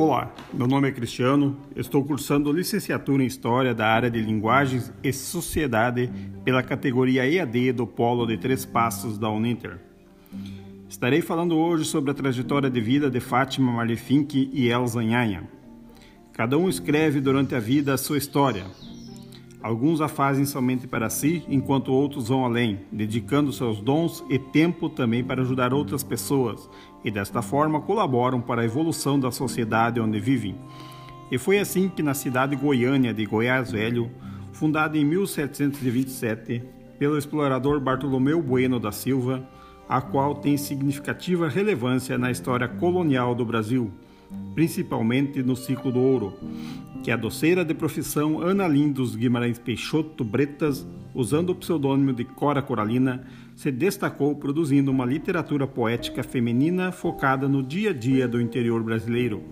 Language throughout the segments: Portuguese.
Olá, meu nome é Cristiano, estou cursando licenciatura em História da área de Linguagens e Sociedade pela categoria EAD do Polo de Três Passos da Uninter. Estarei falando hoje sobre a trajetória de vida de Fátima Marlefink e Elza Nhanha. Cada um escreve durante a vida a sua história, Alguns a fazem somente para si, enquanto outros vão além, dedicando seus dons e tempo também para ajudar outras pessoas, e desta forma colaboram para a evolução da sociedade onde vivem. E foi assim que na cidade goiânia de Goiás Velho, fundada em 1727 pelo explorador Bartolomeu Bueno da Silva, a qual tem significativa relevância na história colonial do Brasil, principalmente no ciclo do ouro, que a doceira de profissão Ana Lindos Guimarães Peixoto Bretas, usando o pseudônimo de Cora Coralina, se destacou produzindo uma literatura poética feminina focada no dia a dia do interior brasileiro.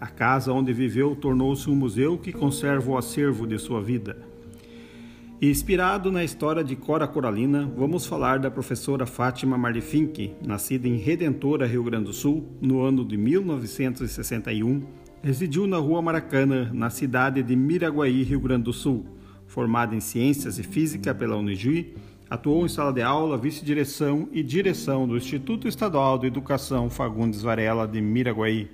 A casa onde viveu tornou-se um museu que conserva o acervo de sua vida. Inspirado na história de Cora Coralina, vamos falar da professora Fátima Marlifink, nascida em Redentora, Rio Grande do Sul, no ano de 1961 Residiu na Rua Maracana, na cidade de Miraguaí, Rio Grande do Sul. Formada em Ciências e Física pela Unijuí, atuou em sala de aula, vice-direção e direção do Instituto Estadual de Educação Fagundes Varela de Miraguaí.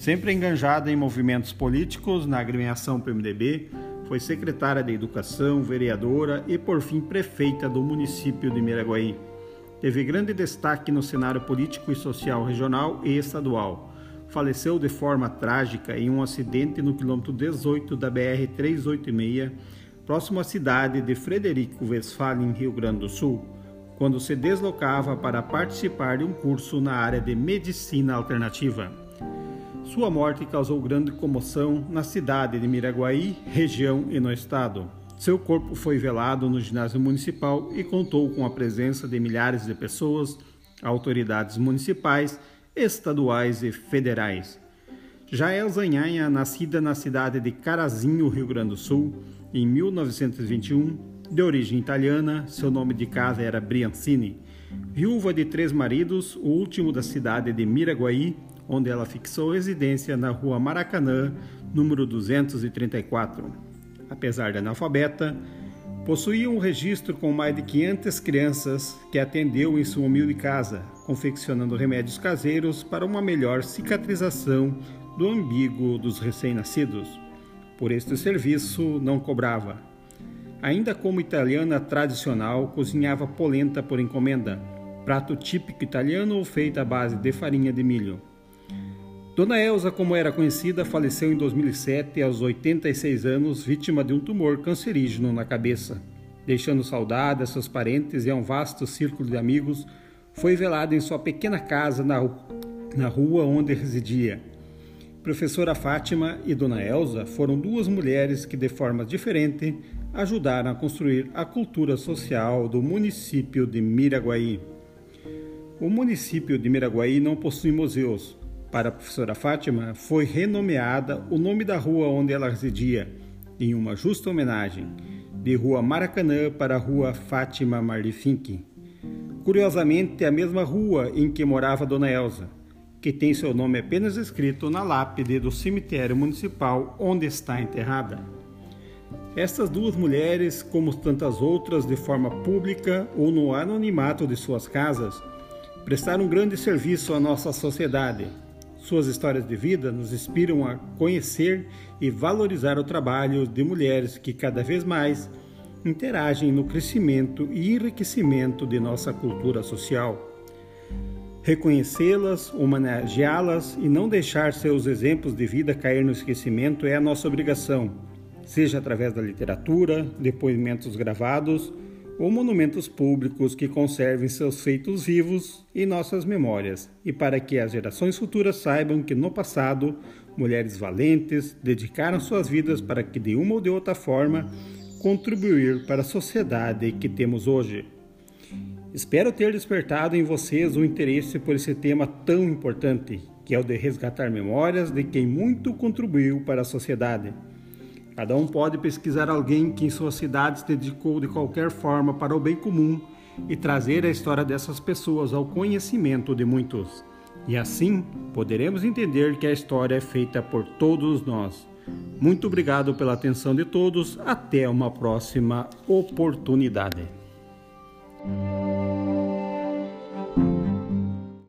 Sempre enganjada em movimentos políticos na agremiação PMDB, foi secretária de Educação, vereadora e, por fim, prefeita do município de Miraguaí. Teve grande destaque no cenário político e social regional e estadual faleceu de forma trágica em um acidente no quilômetro 18 da BR-386, próximo à cidade de Frederico Westphalen, Rio Grande do Sul, quando se deslocava para participar de um curso na área de medicina alternativa. Sua morte causou grande comoção na cidade de Miraguaí, região e no estado. Seu corpo foi velado no ginásio municipal e contou com a presença de milhares de pessoas, autoridades municipais estaduais e federais. Jael Zanhanha, nascida na cidade de Carazinho, Rio Grande do Sul, em 1921, de origem italiana, seu nome de casa era Briancini. Viúva de três maridos, o último da cidade de Miraguaí, onde ela fixou residência na rua Maracanã, número 234. Apesar de analfabeta, possuía um registro com mais de 500 crianças que atendeu em sua humilde casa, confeccionando remédios caseiros para uma melhor cicatrização do umbigo dos recém-nascidos. Por este serviço não cobrava. Ainda como italiana tradicional, cozinhava polenta por encomenda, prato típico italiano feito à base de farinha de milho. Dona Elsa, como era conhecida, faleceu em 2007 aos 86 anos, vítima de um tumor cancerígeno na cabeça, deixando saudade a seus parentes e a um vasto círculo de amigos foi velado em sua pequena casa na, na rua onde residia. Professora Fátima e Dona Elsa foram duas mulheres que, de forma diferente, ajudaram a construir a cultura social do município de Miraguaí. O município de Miraguaí não possui museus. Para a professora Fátima, foi renomeada o nome da rua onde ela residia, em uma justa homenagem, de Rua Maracanã para a Rua Fátima Marlifink. Curiosamente, é a mesma rua em que morava Dona Elsa, que tem seu nome apenas escrito na lápide do cemitério municipal onde está enterrada. Estas duas mulheres, como tantas outras de forma pública ou no anonimato de suas casas, prestaram um grande serviço à nossa sociedade. Suas histórias de vida nos inspiram a conhecer e valorizar o trabalho de mulheres que cada vez mais interagem no crescimento e enriquecimento de nossa cultura social. Reconhecê-las, homenageá-las e não deixar seus exemplos de vida cair no esquecimento é a nossa obrigação, seja através da literatura, depoimentos gravados ou monumentos públicos que conservem seus feitos vivos em nossas memórias, e para que as gerações futuras saibam que no passado mulheres valentes dedicaram suas vidas para que de uma ou de outra forma contribuir para a sociedade que temos hoje. Espero ter despertado em vocês o interesse por esse tema tão importante, que é o de resgatar memórias de quem muito contribuiu para a sociedade. Cada um pode pesquisar alguém que em sua cidade se dedicou de qualquer forma para o bem comum e trazer a história dessas pessoas ao conhecimento de muitos. E assim poderemos entender que a história é feita por todos nós. Muito obrigado pela atenção de todos. Até uma próxima oportunidade.